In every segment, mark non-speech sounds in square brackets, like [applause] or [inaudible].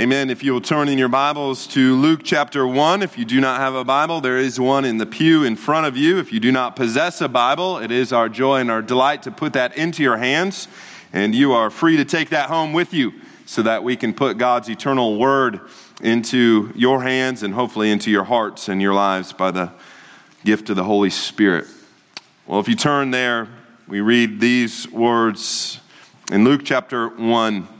Amen. If you will turn in your Bibles to Luke chapter 1, if you do not have a Bible, there is one in the pew in front of you. If you do not possess a Bible, it is our joy and our delight to put that into your hands, and you are free to take that home with you so that we can put God's eternal word into your hands and hopefully into your hearts and your lives by the gift of the Holy Spirit. Well, if you turn there, we read these words in Luke chapter 1.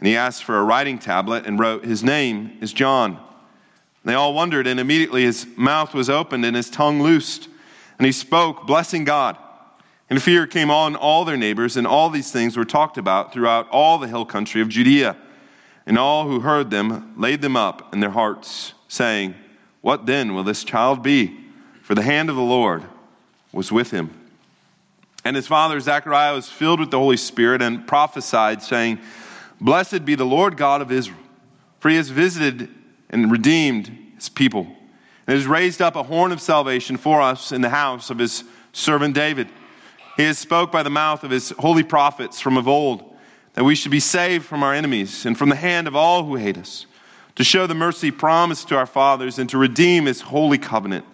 And he asked for a writing tablet and wrote, His name is John. And they all wondered, and immediately his mouth was opened and his tongue loosed. And he spoke, blessing God. And fear came on all their neighbors, and all these things were talked about throughout all the hill country of Judea. And all who heard them laid them up in their hearts, saying, What then will this child be? For the hand of the Lord was with him. And his father Zechariah was filled with the Holy Spirit and prophesied, saying, Blessed be the Lord God of Israel, for he has visited and redeemed his people, and has raised up a horn of salvation for us in the house of his servant David. He has spoke by the mouth of his holy prophets from of old, that we should be saved from our enemies and from the hand of all who hate us, to show the mercy promised to our fathers and to redeem his holy covenant,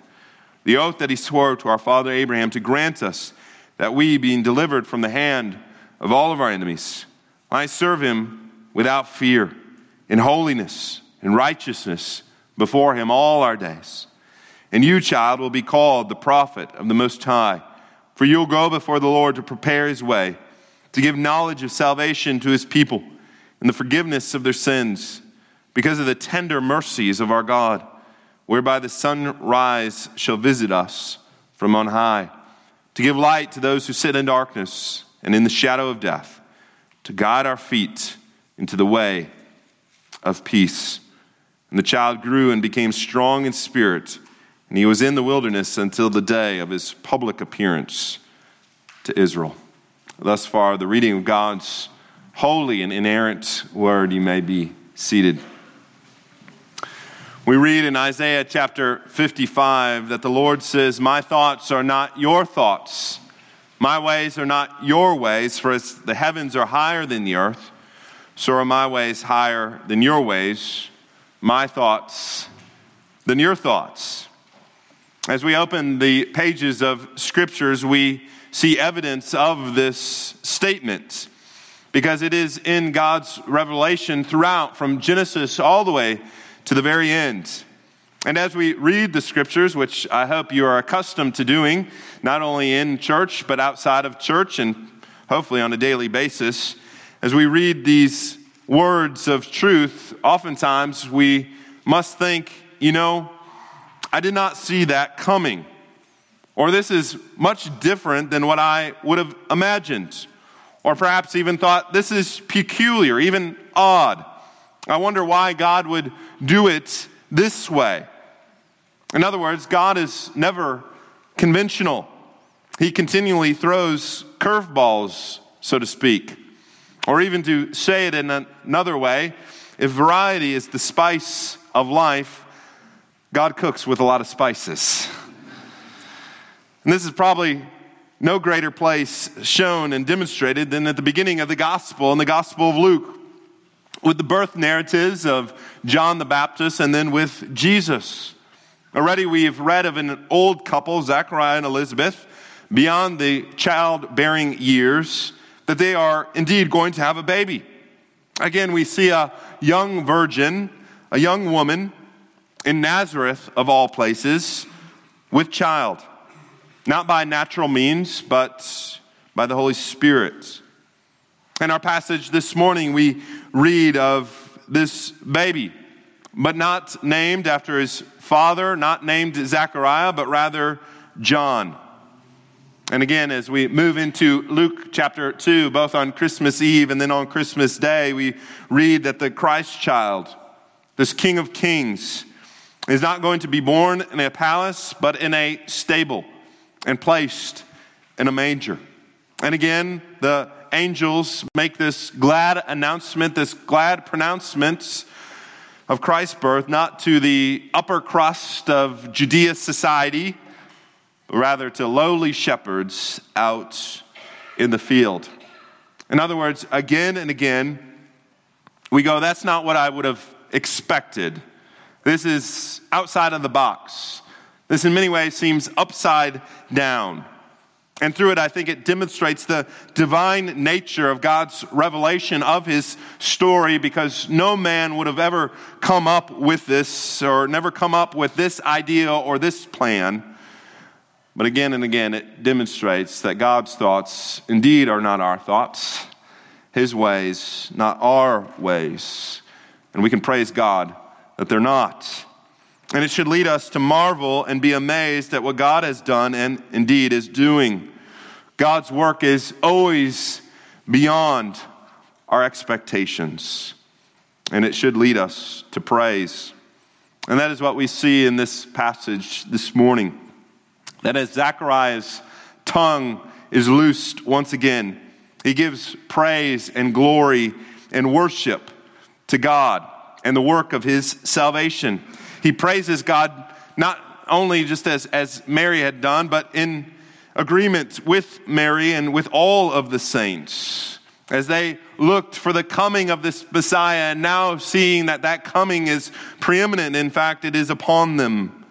the oath that he swore to our father Abraham to grant us that we, being delivered from the hand of all of our enemies, I serve him without fear, in holiness and righteousness before him all our days. And you, child, will be called the prophet of the Most High, for you'll go before the Lord to prepare his way, to give knowledge of salvation to his people and the forgiveness of their sins, because of the tender mercies of our God, whereby the sunrise shall visit us from on high, to give light to those who sit in darkness and in the shadow of death to guide our feet into the way of peace. And the child grew and became strong in spirit, and he was in the wilderness until the day of his public appearance to Israel. Thus far, the reading of God's holy and inerrant word. You may be seated. We read in Isaiah chapter 55 that the Lord says, My thoughts are not your thoughts my ways are not your ways, for as the heavens are higher than the earth, so are my ways higher than your ways, my thoughts than your thoughts. As we open the pages of scriptures, we see evidence of this statement because it is in God's revelation throughout, from Genesis all the way to the very end. And as we read the scriptures, which I hope you are accustomed to doing, not only in church, but outside of church, and hopefully on a daily basis, as we read these words of truth, oftentimes we must think, you know, I did not see that coming. Or this is much different than what I would have imagined. Or perhaps even thought, this is peculiar, even odd. I wonder why God would do it this way. In other words, God is never conventional. He continually throws curveballs, so to speak. Or even to say it in another way, if variety is the spice of life, God cooks with a lot of spices. And this is probably no greater place shown and demonstrated than at the beginning of the gospel in the Gospel of Luke, with the birth narratives of John the Baptist and then with Jesus. Already we've read of an old couple, Zachariah and Elizabeth, beyond the childbearing years, that they are indeed going to have a baby. Again, we see a young virgin, a young woman in Nazareth, of all places, with child. Not by natural means, but by the Holy Spirit. In our passage this morning, we read of this baby, but not named after his father, not named Zechariah, but rather John. And again, as we move into Luke chapter 2, both on Christmas Eve and then on Christmas Day, we read that the Christ child this King of Kings, is not going to be born in a palace, but in a stable and placed in a manger. And again, the angels make this glad announcement, this glad pronouncement of Christ's birth, not to the upper crust of Judea society, but rather to lowly shepherds out in the field. In other words, again and again, we go, that's not what I would have expected. This is outside of the box. This, in many ways, seems upside down. And through it, I think it demonstrates the divine nature of God's revelation of his story because no man would have ever come up with this or never come up with this idea or this plan. But again and again, it demonstrates that God's thoughts indeed are not our thoughts, his ways, not our ways. And we can praise God that they're not. And it should lead us to marvel and be amazed at what God has done and indeed is doing. God's work is always beyond our expectations, and it should lead us to praise. And that is what we see in this passage this morning. That as Zechariah's tongue is loosed once again, he gives praise and glory and worship to God and the work of his salvation. He praises God not only just as, as Mary had done, but in agreement with Mary and with all of the saints as they looked for the coming of this Messiah and now seeing that that coming is preeminent. In fact, it is upon them.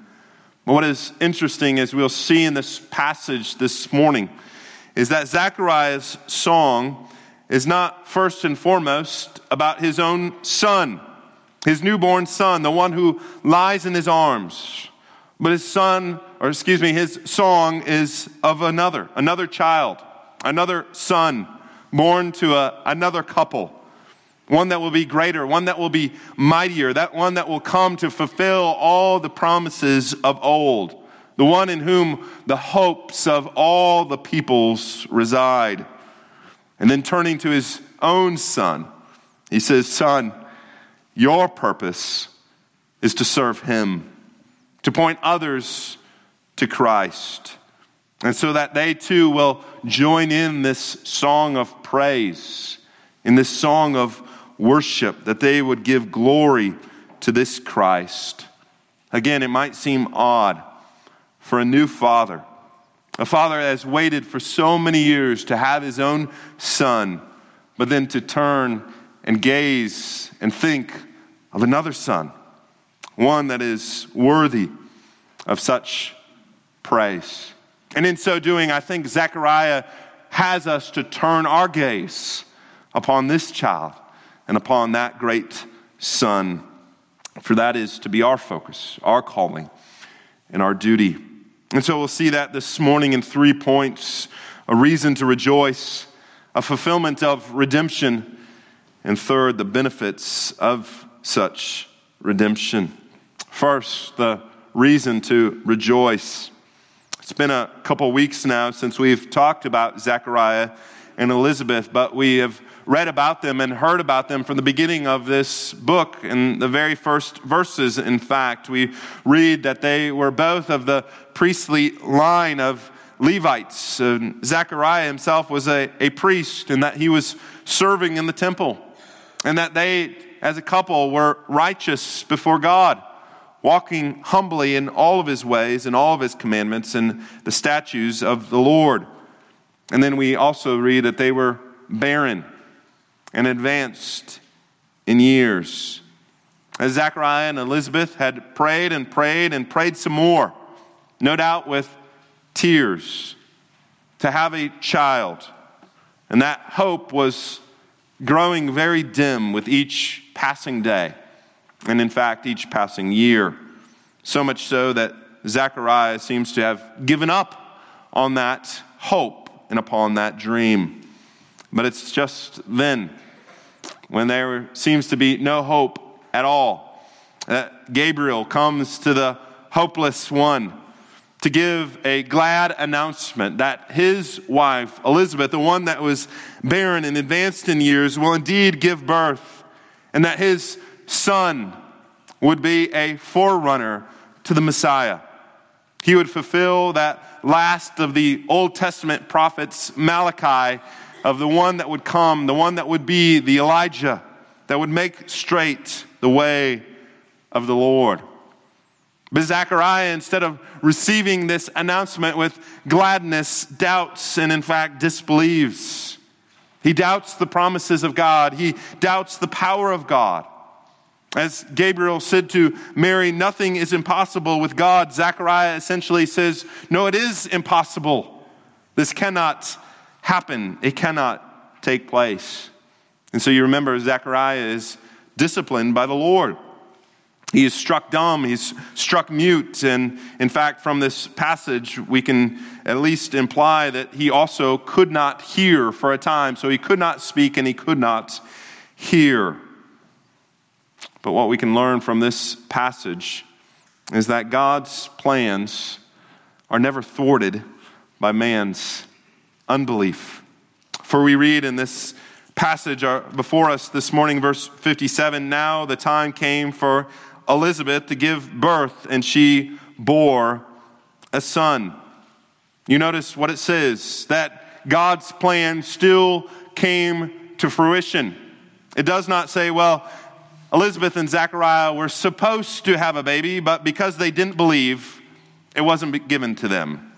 What is interesting, as we'll see in this passage this morning, is that Zechariah's song is not first and foremost about his own son his newborn son, the one who lies in his arms. But his son, or excuse me, his song is of another, another child, another son born to a, another couple. One that will be greater, one that will be mightier, that one that will come to fulfill all the promises of old, the one in whom the hopes of all the peoples reside. And then turning to his own son, he says, Son, your purpose is to serve Him, to point others to Christ. And so that they too will join in this song of praise, in this song of worship, that they would give glory to this Christ. Again, it might seem odd for a new father, a father that has waited for so many years to have his own son, but then to turn and gaze and think of another son, one that is worthy of such praise. And in so doing, I think Zechariah has us to turn our gaze upon this child and upon that great son, for that is to be our focus, our calling, and our duty. And so we'll see that this morning in three points a reason to rejoice, a fulfillment of redemption, and third, the benefits of such redemption. First, the reason to rejoice. It's been a couple weeks now since we've talked about Zechariah and Elizabeth, but we have read about them and heard about them from the beginning of this book. In the very first verses, in fact, we read that they were both of the priestly line of Levites. And Zechariah himself was a, a priest and that he was serving in the temple and that they, as a couple, were righteous before God, walking humbly in all of his ways and all of his commandments and the statutes of the Lord. And then we also read that they were barren and advanced in years. As Zachariah and Elizabeth had prayed and prayed and prayed some more, no doubt with tears, to have a child. And that hope was growing very dim with each passing day, and in fact, each passing year. So much so that Zechariah seems to have given up on that hope and upon that dream. But it's just then, when there seems to be no hope at all, that Gabriel comes to the hopeless one to give a glad announcement that his wife, Elizabeth, the one that was barren and advanced in years, will indeed give birth, and that his son would be a forerunner to the Messiah. He would fulfill that last of the Old Testament prophets, Malachi, of the one that would come, the one that would be the Elijah that would make straight the way of the Lord. But Zechariah, instead of receiving this announcement with gladness, doubts and in fact disbelieves. He doubts the promises of God, he doubts the power of God. As Gabriel said to Mary, nothing is impossible with God. Zechariah essentially says, No, it is impossible. This cannot happen, it cannot take place. And so you remember, Zechariah is disciplined by the Lord. He is struck dumb, he's struck mute. And in fact, from this passage, we can at least imply that he also could not hear for a time. So he could not speak and he could not hear. But what we can learn from this passage is that God's plans are never thwarted by man's unbelief. For we read in this passage uh, before us this morning, verse 57 Now the time came for Elizabeth to give birth, and she bore a son. You notice what it says that God's plan still came to fruition. It does not say, well, Elizabeth and Zechariah were supposed to have a baby, but because they didn't believe, it wasn't given to them.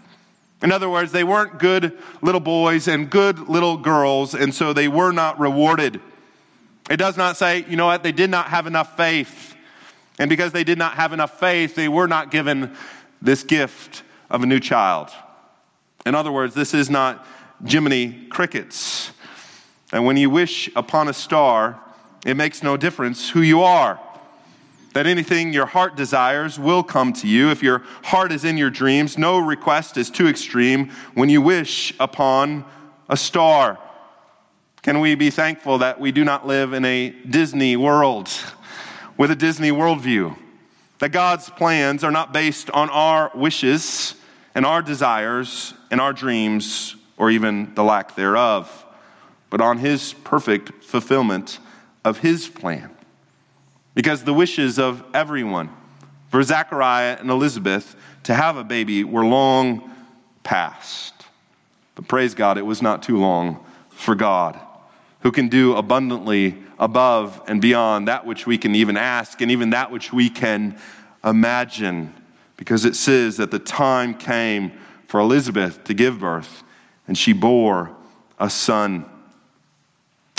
In other words, they weren't good little boys and good little girls, and so they were not rewarded. It does not say, you know what, they did not have enough faith. And because they did not have enough faith, they were not given this gift of a new child. In other words, this is not Jiminy Crickets. And when you wish upon a star, it makes no difference who you are. That anything your heart desires will come to you. If your heart is in your dreams, no request is too extreme when you wish upon a star. Can we be thankful that we do not live in a Disney world with a Disney worldview? That God's plans are not based on our wishes and our desires and our dreams or even the lack thereof, but on His perfect fulfillment of his plan. Because the wishes of everyone for Zachariah and Elizabeth to have a baby were long past. But praise God, it was not too long for God, who can do abundantly above and beyond that which we can even ask and even that which we can imagine. Because it says that the time came for Elizabeth to give birth, and she bore a son.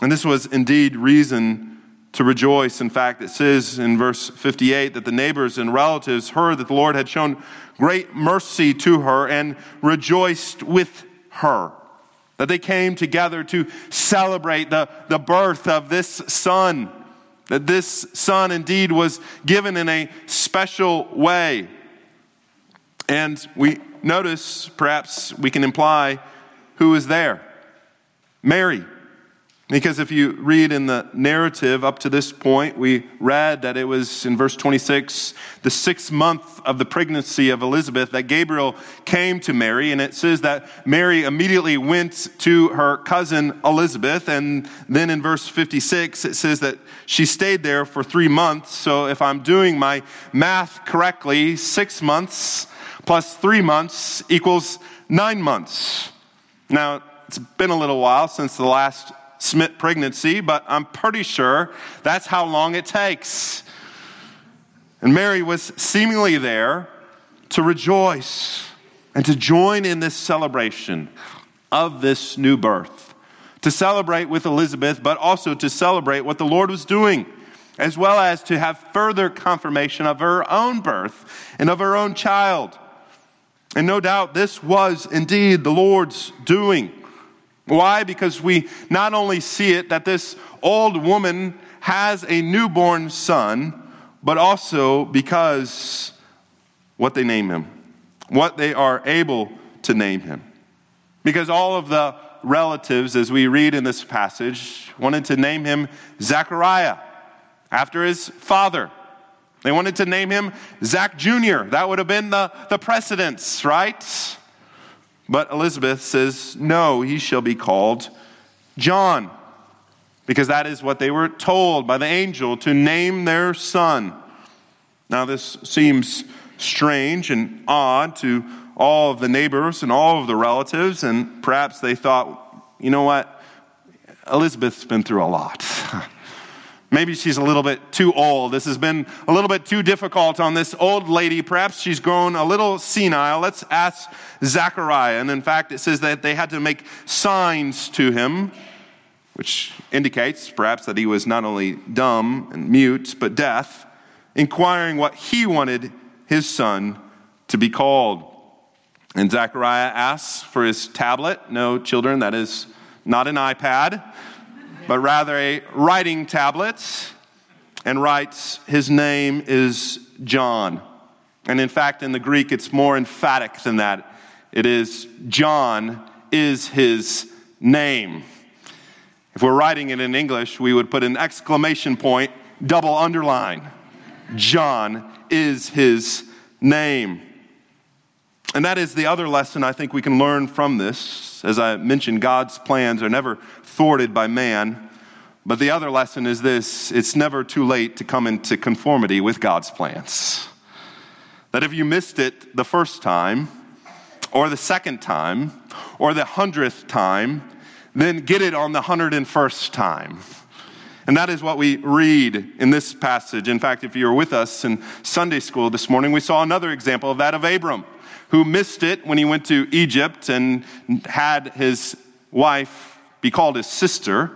And this was indeed reason to rejoice. In fact, it says in verse 58 that the neighbors and relatives heard that the Lord had shown great mercy to her and rejoiced with her. That they came together to celebrate the, the birth of this son. That this son indeed was given in a special way. And we notice, perhaps we can imply, who is there? Mary. Because if you read in the narrative up to this point, we read that it was in verse 26, the sixth month of the pregnancy of Elizabeth, that Gabriel came to Mary. And it says that Mary immediately went to her cousin Elizabeth. And then in verse 56, it says that she stayed there for three months. So if I'm doing my math correctly, six months plus three months equals nine months. Now, it's been a little while since the last Smith pregnancy, but I'm pretty sure that's how long it takes. And Mary was seemingly there to rejoice and to join in this celebration of this new birth, to celebrate with Elizabeth, but also to celebrate what the Lord was doing, as well as to have further confirmation of her own birth and of her own child. And no doubt this was indeed the Lord's doing. Why? Because we not only see it that this old woman has a newborn son, but also because what they name him, what they are able to name him. Because all of the relatives, as we read in this passage, wanted to name him Zachariah after his father. They wanted to name him Zach Jr. That would have been the, the precedence, right? But Elizabeth says, No, he shall be called John, because that is what they were told by the angel to name their son. Now, this seems strange and odd to all of the neighbors and all of the relatives, and perhaps they thought, you know what? Elizabeth's been through a lot. [laughs] Maybe she's a little bit too old. This has been a little bit too difficult on this old lady. Perhaps she's grown a little senile. Let's ask Zechariah. And in fact, it says that they had to make signs to him, which indicates perhaps that he was not only dumb and mute, but deaf, inquiring what he wanted his son to be called. And Zechariah asks for his tablet. No, children, that is not an iPad but rather a writing tablet, and writes, His name is John. And in fact, in the Greek, it's more emphatic than that. It is John is his name. If we're writing it in English, we would put an exclamation point, double underline. John is his name. And that is the other lesson I think we can learn from this. As I mentioned, God's plans are never thwarted by man. But the other lesson is this it's never too late to come into conformity with God's plans. That if you missed it the first time, or the second time, or the hundredth time, then get it on the hundred and first time. And that is what we read in this passage. In fact, if you were with us in Sunday school this morning, we saw another example of that of Abram who missed it when he went to Egypt and had his wife be called his sister.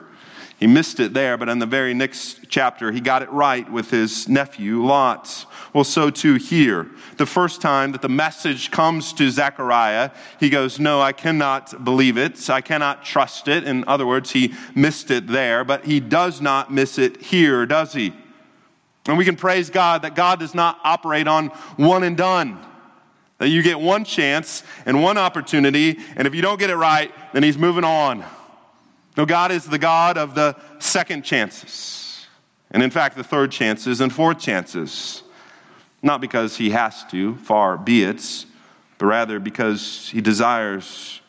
He missed it there, but in the very next chapter, he got it right with his nephew, Lot. Well, so too here. The first time that the message comes to Zechariah, he goes, No, I cannot believe it. I cannot trust it. In other words, he missed it there, but he does not miss it here, does he? And we can praise God that God does not operate on one and done. That you get one chance and one opportunity, and if you don't get it right, then He's moving on. No, God is the God of the second chances. And in fact, the third chances and fourth chances. Not because He has to, far be it, but rather because He desires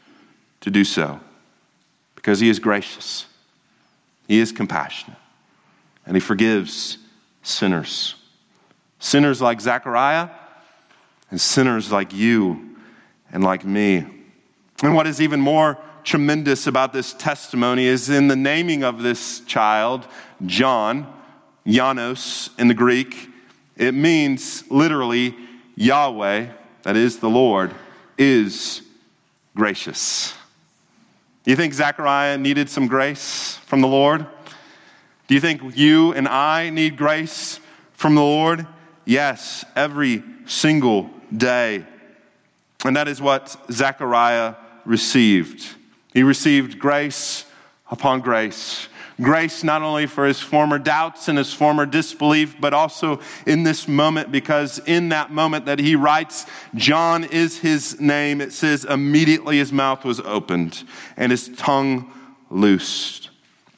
to do so. Because He is gracious, He is compassionate, and He forgives sinners. Sinners like Zechariah and sinners like you and like me. And what is even more tremendous about this testimony is in the naming of this child, John, Janos in the Greek, it means literally Yahweh, that is the Lord, is gracious. Do you think Zechariah needed some grace from the Lord? Do you think you and I need grace from the Lord? Yes, every single day. And that is what Zechariah received. He received grace upon grace. Grace not only for his former doubts and his former disbelief, but also in this moment, because in that moment that he writes, John is his name, it says, immediately his mouth was opened and his tongue loosed.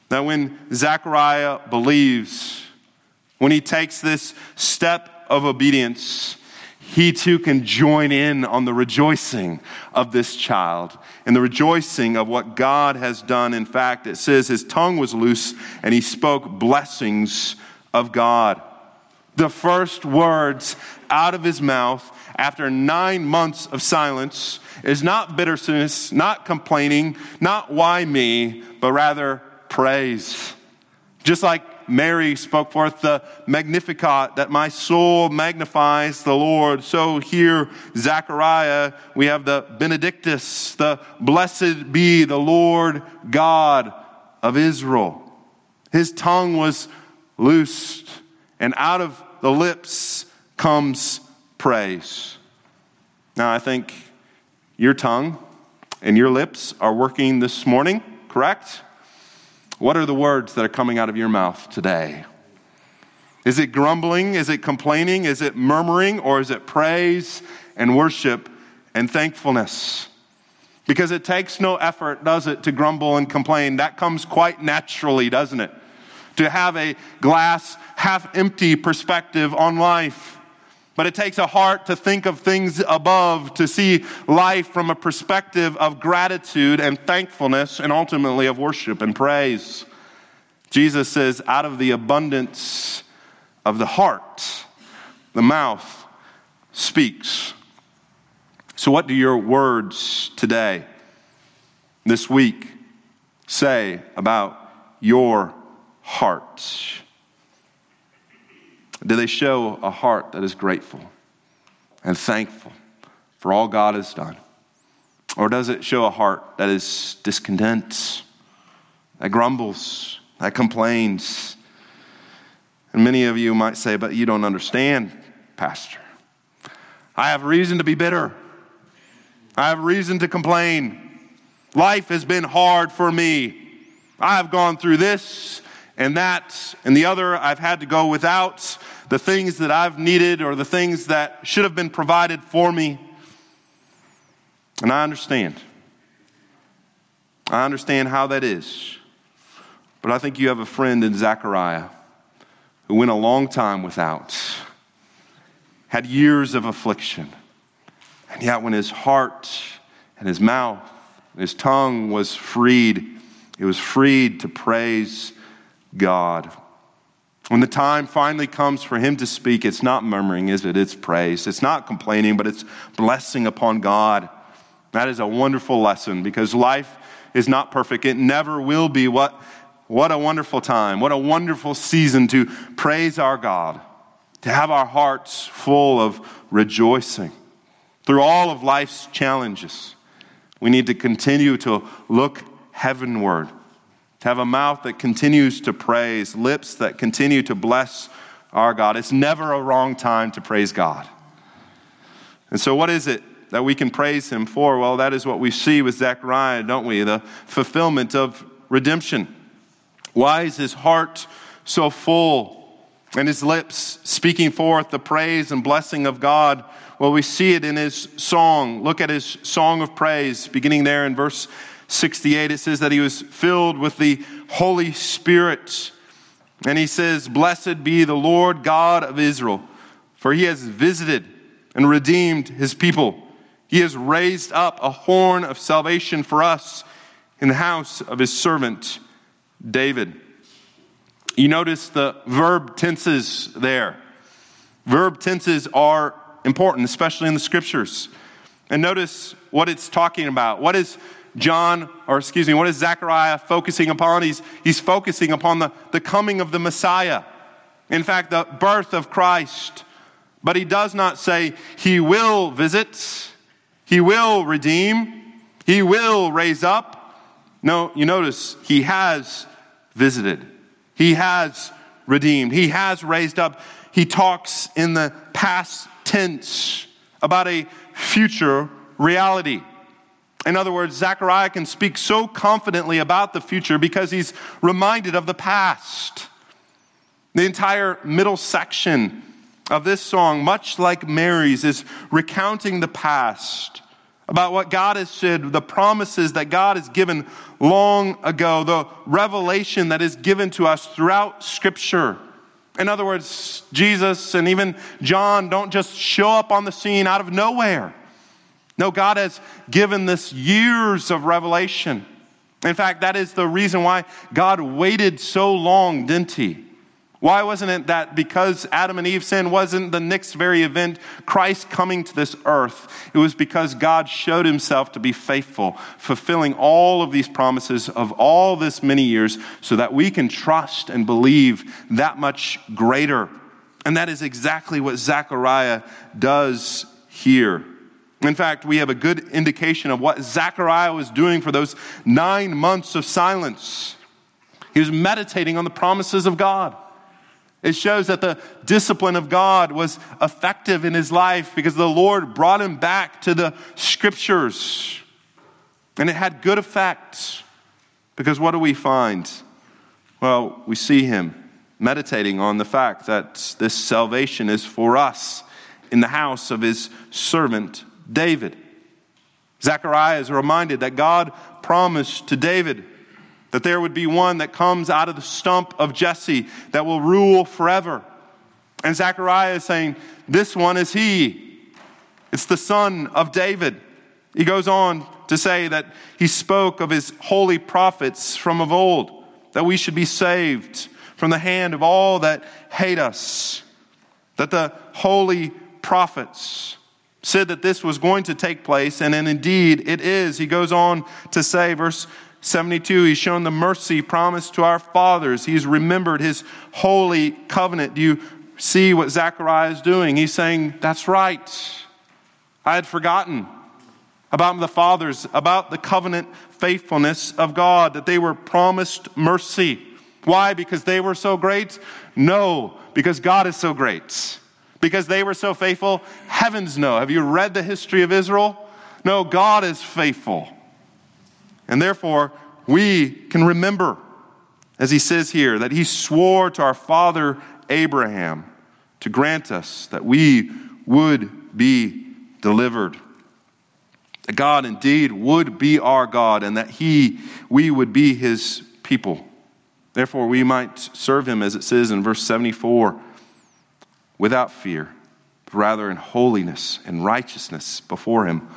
Now, when Zechariah believes, when he takes this step of obedience, he too can join in on the rejoicing of this child and the rejoicing of what God has done. In fact, it says his tongue was loose and he spoke blessings of God. The first words out of his mouth after nine months of silence is not bitterness, not complaining, not why me, but rather praise. Just like Mary spoke forth the Magnificat, that my soul magnifies the Lord. So here, Zechariah, we have the Benedictus, the blessed be the Lord God of Israel. His tongue was loosed, and out of the lips comes praise. Now, I think your tongue and your lips are working this morning, correct? What are the words that are coming out of your mouth today? Is it grumbling? Is it complaining? Is it murmuring? Or is it praise and worship and thankfulness? Because it takes no effort, does it, to grumble and complain? That comes quite naturally, doesn't it? To have a glass half empty perspective on life. But it takes a heart to think of things above, to see life from a perspective of gratitude and thankfulness, and ultimately of worship and praise. Jesus says, out of the abundance of the heart, the mouth speaks. So, what do your words today, this week, say about your heart? Do they show a heart that is grateful and thankful for all God has done? Or does it show a heart that is discontent, that grumbles, that complains? And many of you might say, but you don't understand, Pastor. I have reason to be bitter. I have reason to complain. Life has been hard for me. I have gone through this and that and the other. I've had to go without the things that I've needed or the things that should have been provided for me. And I understand. I understand how that is. But I think you have a friend in Zechariah who went a long time without, had years of affliction. And yet, when his heart and his mouth and his tongue was freed, it was freed to praise God. When the time finally comes for him to speak, it's not murmuring, is it? It's praise. It's not complaining, but it's blessing upon God. That is a wonderful lesson because life is not perfect. It never will be. What, what a wonderful time. What a wonderful season to praise our God, to have our hearts full of rejoicing. Through all of life's challenges, we need to continue to look heavenward to have a mouth that continues to praise, lips that continue to bless our God. It's never a wrong time to praise God. And so, what is it that we can praise Him for? Well, that is what we see with Zechariah, don't we? The fulfillment of redemption. Why is his heart so full and his lips speaking forth the praise and blessing of God? Well, we see it in his song. Look at his song of praise, beginning there in verse 68, it says that he was filled with the Holy Spirit. And he says, Blessed be the Lord God of Israel, for he has visited and redeemed his people. He has raised up a horn of salvation for us in the house of his servant David. You notice the verb tenses there. Verb tenses are important, especially in the scriptures. And notice what it's talking about. What is John, or excuse me, what is Zechariah focusing upon? He's, he's focusing upon the, the coming of the Messiah. In fact, the birth of Christ. But he does not say he will visit, he will redeem, he will raise up. No, you notice he has visited, he has redeemed, he has raised up. He talks in the past tense about a future reality. In other words, Zechariah can speak so confidently about the future because he's reminded of the past. The entire middle section of this song, much like Mary's, is recounting the past about what God has said, the promises that God has given long ago, the revelation that is given to us throughout Scripture. In other words, Jesus and even John don't just show up on the scene out of nowhere. No, God has given this years of revelation. In fact, that is the reason why God waited so long, didn't he? Why wasn't it that because Adam and Eve sinned wasn't the next very event, Christ coming to this earth? It was because God showed himself to be faithful, fulfilling all of these promises of all this many years so that we can trust and believe that much greater. And that is exactly what Zechariah does here. In fact, we have a good indication of what Zechariah was doing for those nine months of silence. He was meditating on the promises of God. It shows that the discipline of God was effective in his life because the Lord brought him back to the scriptures. And it had good effects. Because what do we find? Well, we see him meditating on the fact that this salvation is for us in the house of his servant David. Zechariah is reminded that God promised to David that there would be one that comes out of the stump of Jesse that will rule forever. And Zechariah is saying, This one is he. It's the son of David. He goes on to say that he spoke of his holy prophets from of old, that we should be saved from the hand of all that hate us. that the holy prophets said that this was going to take place, and indeed it is. He goes on to say, verse 72, He's shown the mercy promised to our fathers. He's remembered His holy covenant. Do you see what Zechariah is doing? He's saying, That's right. I had forgotten about the fathers, about the covenant faithfulness of God, that they were promised mercy. Why? Because they were so great? No, because God is so great. Because they were so faithful? Heavens no. Have you read the history of Israel? No, God is faithful. And therefore, we can remember, as he says here, that he swore to our father Abraham to grant us that we would be delivered. That God indeed would be our God and that he, we would be his people. Therefore, we might serve him, as it says in verse 74, without fear, but rather in holiness and righteousness before him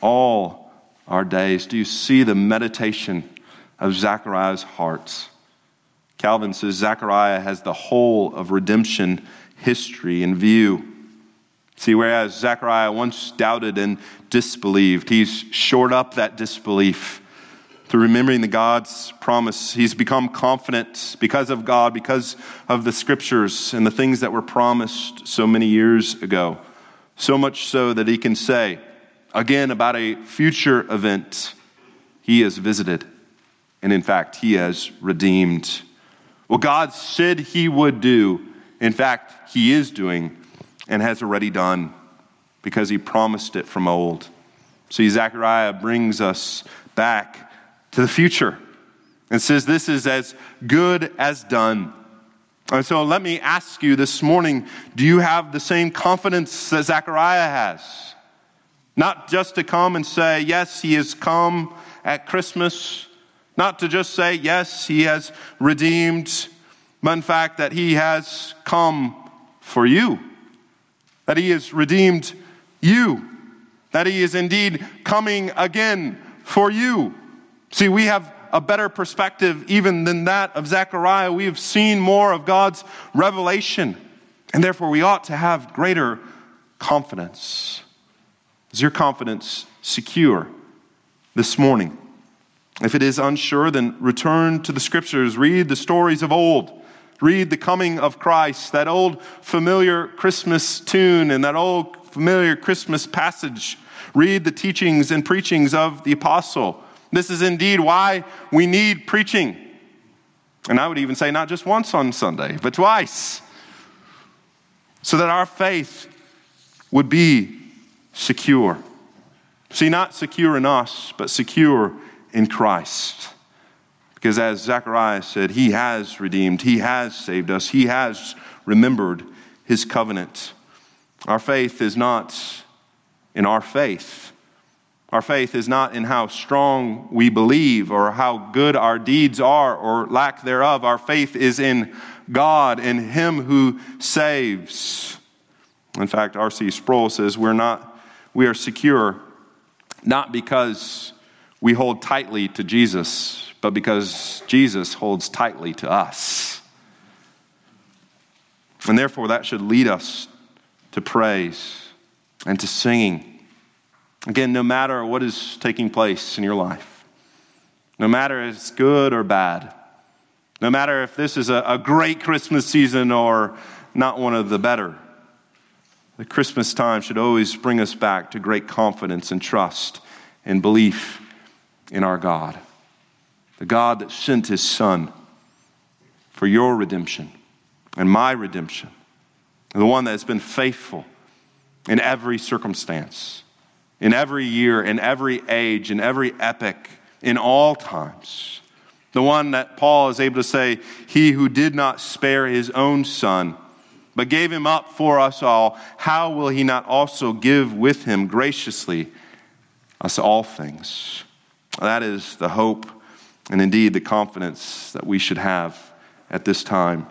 all our days. Do you see the meditation of Zechariah's hearts? Calvin says Zechariah has the whole of redemption history in view. See, whereas Zechariah once doubted and disbelieved, he's shored up that disbelief through remembering the God's promise. He's become confident because of God, because of the scriptures and the things that were promised so many years ago. So much so that he can say, again, about a future event, he has visited. And in fact, he has redeemed. What God said he would do, in fact, he is doing and has already done because he promised it from old. See, Zechariah brings us back to the future and says this is as good as done. And so let me ask you this morning do you have the same confidence that Zechariah has? Not just to come and say, yes, he has come at Christmas, not to just say, yes, he has redeemed, but in fact, that he has come for you, that he has redeemed you, that he is indeed coming again for you. See, we have a better perspective even than that of Zechariah. We have seen more of God's revelation, and therefore we ought to have greater confidence. Is your confidence secure this morning? If it is unsure, then return to the scriptures, read the stories of old. Read the coming of Christ, that old familiar Christmas tune and that old familiar Christmas passage. Read the teachings and preachings of the apostle. This is indeed why we need preaching. And I would even say not just once on Sunday, but twice. So that our faith would be secure. See, not secure in us, but secure in Christ. Because as Zechariah said, He has redeemed, He has saved us, He has remembered His covenant. Our faith is not in our faith, our faith is not in how strong we believe or how good our deeds are or lack thereof. Our faith is in God and Him who saves. In fact, R.C. Sproul says we're not, we are secure not because we hold tightly to Jesus, but because Jesus holds tightly to us. And therefore, that should lead us to praise and to singing Again, no matter what is taking place in your life, no matter if it's good or bad, no matter if this is a, a great Christmas season or not one of the better, the Christmas time should always bring us back to great confidence and trust and belief in our God. The God that sent his Son for your redemption and my redemption, the one that has been faithful in every circumstance in every year, in every age, in every epoch, in all times. The one that Paul is able to say, He who did not spare his own son, but gave him up for us all, how will he not also give with him graciously us all things? That is the hope and indeed the confidence that we should have at this time.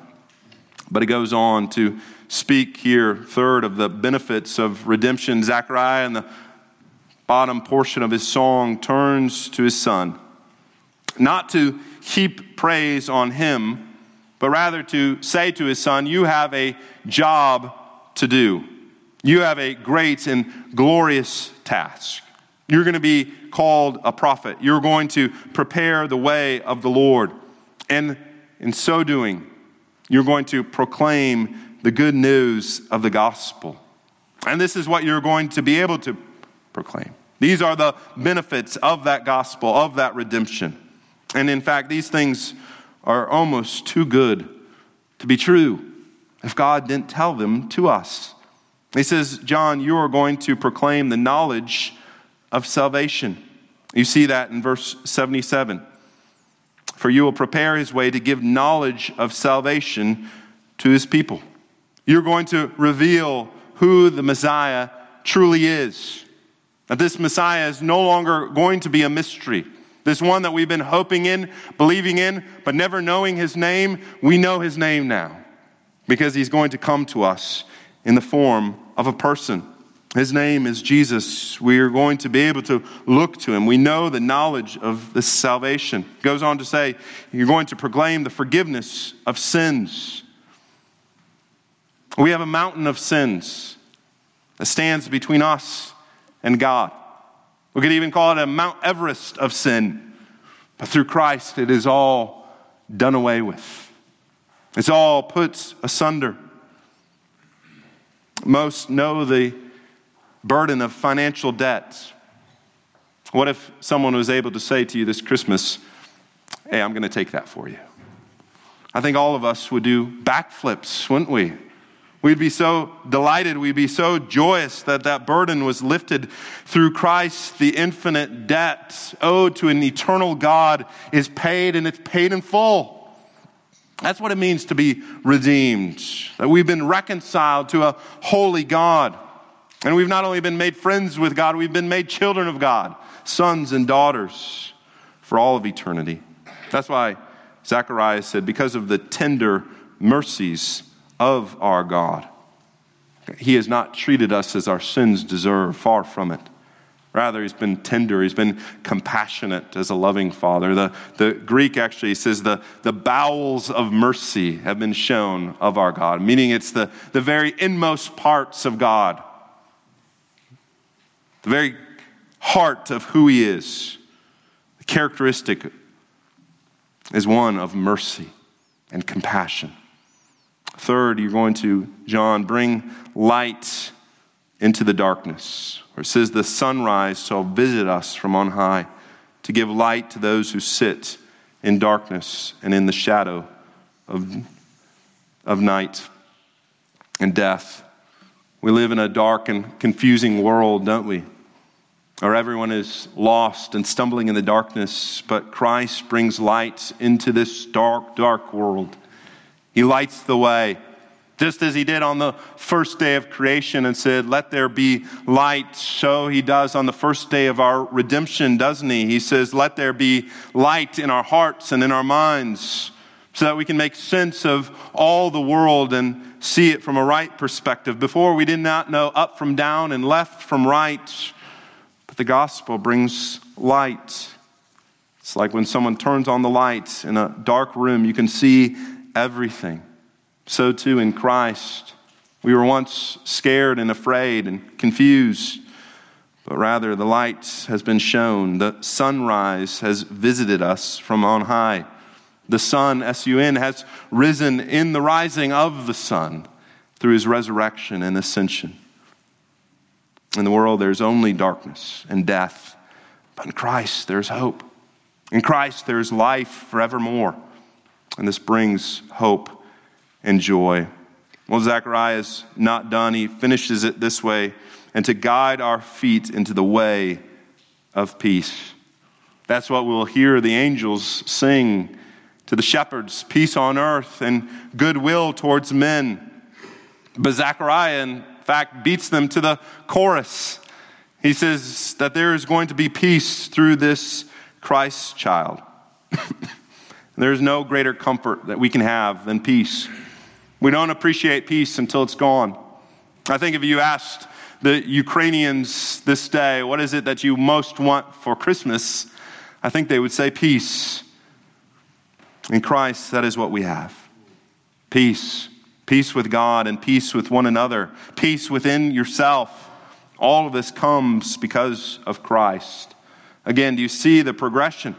But it goes on to speak here, third, of the benefits of redemption. Zechariah and the bottom portion of his song turns to his son, not to heap praise on him, but rather to say to his son, You have a job to do. You have a great and glorious task. You're going to be called a prophet. You're going to prepare the way of the Lord. And in so doing, you're going to proclaim the good news of the gospel. And this is what you're going to be able to proclaim. These are the benefits of that gospel, of that redemption. And in fact, these things are almost too good to be true if God didn't tell them to us. He says, John, you are going to proclaim the knowledge of salvation. You see that in verse 77. For you will prepare his way to give knowledge of salvation to his people. You're going to reveal who the Messiah truly is. That this Messiah is no longer going to be a mystery. This one that we've been hoping in, believing in, but never knowing his name, we know his name now because he's going to come to us in the form of a person. His name is Jesus. We are going to be able to look to him. We know the knowledge of this salvation. goes on to say, you're going to proclaim the forgiveness of sins. We have a mountain of sins that stands between us and God. We could even call it a Mount Everest of sin. But through Christ, it is all done away with. It's all put asunder. Most know the burden of financial debt. What if someone was able to say to you this Christmas, Hey, I'm going to take that for you? I think all of us would do backflips, wouldn't we? We'd be so delighted, we'd be so joyous that that burden was lifted through Christ. The infinite debt owed to an eternal God is paid, and it's paid in full. That's what it means to be redeemed, that we've been reconciled to a holy God. And we've not only been made friends with God, we've been made children of God, sons and daughters for all of eternity. That's why Zacharias said, because of the tender mercies of our God. He has not treated us as our sins deserve, far from it. Rather, he's been tender, he's been compassionate as a loving father. The, the Greek actually says the, the bowels of mercy have been shown of our God, meaning it's the, the very inmost parts of God, the very heart of who he is. The characteristic is one of mercy and compassion. Third, you're going to, John, bring light into the darkness. Or it says, The sunrise shall visit us from on high to give light to those who sit in darkness and in the shadow of, of night and death. We live in a dark and confusing world, don't we? Or everyone is lost and stumbling in the darkness, but Christ brings light into this dark, dark world. He lights the way, just as he did on the first day of creation and said, Let there be light. So he does on the first day of our redemption, doesn't he? He says, Let there be light in our hearts and in our minds so that we can make sense of all the world and see it from a right perspective. Before, we did not know up from down and left from right, but the gospel brings light. It's like when someone turns on the light in a dark room, you can see everything. So too in Christ. We were once scared and afraid and confused, but rather the light has been shown. The sunrise has visited us from on high. The sun, S U N, has risen in the rising of the sun through his resurrection and ascension. In the world, there's only darkness and death, but in Christ, there's hope. In Christ, there's life forevermore. And this brings hope and joy. Well, Zechariah is not done. He finishes it this way and to guide our feet into the way of peace. That's what we'll hear the angels sing to the shepherds peace on earth and goodwill towards men. But Zechariah, in fact, beats them to the chorus. He says that there is going to be peace through this Christ child. [laughs] There's no greater comfort that we can have than peace. We don't appreciate peace until it's gone. I think if you asked the Ukrainians this day, what is it that you most want for Christmas? I think they would say peace. In Christ, that is what we have peace. peace with God and peace with one another, peace within yourself. All of this comes because of Christ. Again, do you see the progression?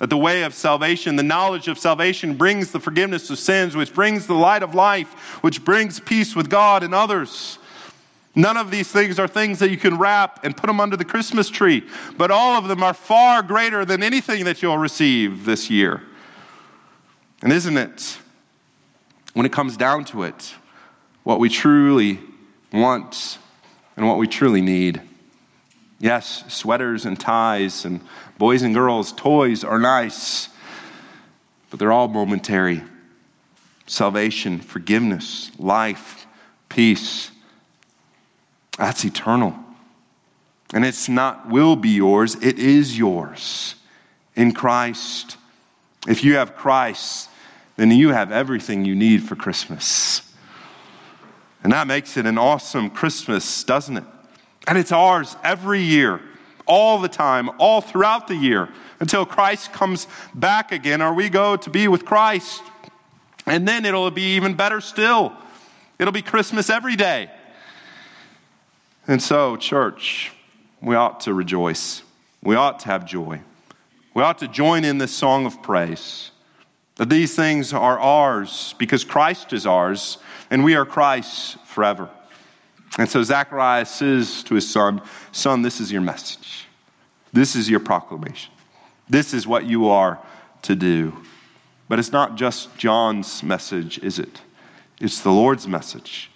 That the way of salvation, the knowledge of salvation brings the forgiveness of sins, which brings the light of life, which brings peace with God and others. None of these things are things that you can wrap and put them under the Christmas tree, but all of them are far greater than anything that you'll receive this year. And isn't it, when it comes down to it, what we truly want and what we truly need? Yes, sweaters and ties and boys and girls' toys are nice, but they're all momentary. Salvation, forgiveness, life, peace, that's eternal. And it's not will be yours, it is yours in Christ. If you have Christ, then you have everything you need for Christmas. And that makes it an awesome Christmas, doesn't it? And it's ours every year, all the time, all throughout the year, until Christ comes back again or we go to be with Christ. And then it'll be even better still. It'll be Christmas every day. And so, church, we ought to rejoice. We ought to have joy. We ought to join in this song of praise that these things are ours because Christ is ours and we are Christ's forever. And so Zechariah says to his son, Son, this is your message. This is your proclamation. This is what you are to do. But it's not just John's message, is it? It's the Lord's message.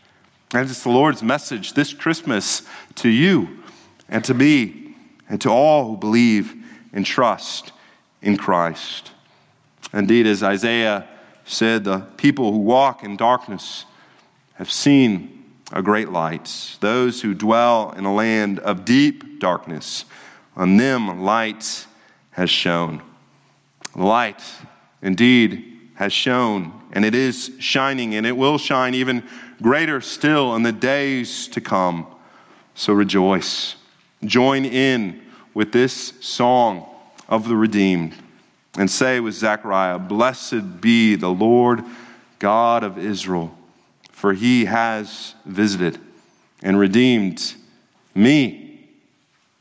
And it's the Lord's message this Christmas to you and to me and to all who believe and trust in Christ. Indeed, as Isaiah said, the people who walk in darkness have seen a great light. Those who dwell in a land of deep darkness, on them light has shone. Light indeed has shone, and it is shining, and it will shine even greater still in the days to come. So rejoice. Join in with this song of the redeemed and say with Zechariah, Blessed be the Lord God of Israel for he has visited and redeemed me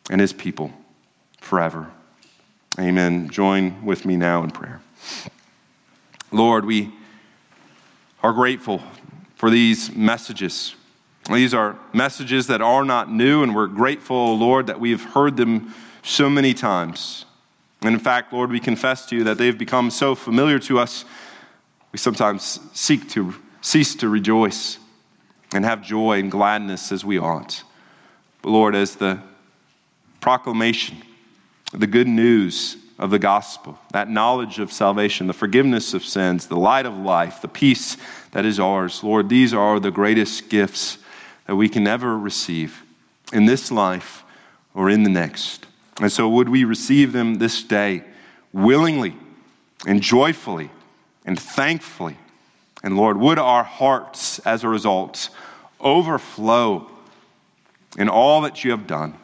and his people forever. Amen. Join with me now in prayer. Lord, we are grateful for these messages. These are messages that are not new, and we're grateful, Lord, that we have heard them so many times. And in fact, Lord, we confess to you that they've become so familiar to us, we sometimes seek to cease to rejoice and have joy and gladness as we ought. But Lord, as the proclamation, the good news of the gospel, that knowledge of salvation, the forgiveness of sins, the light of life, the peace that is ours, Lord, these are the greatest gifts that we can ever receive in this life or in the next. And so, would we receive them this day willingly and joyfully and thankfully? And Lord, would our hearts, as a result, overflow in all that you have done?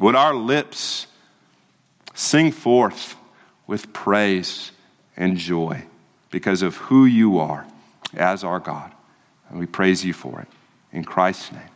Would our lips sing forth with praise and joy because of who you are as our God? And we praise you for it. In Christ's name.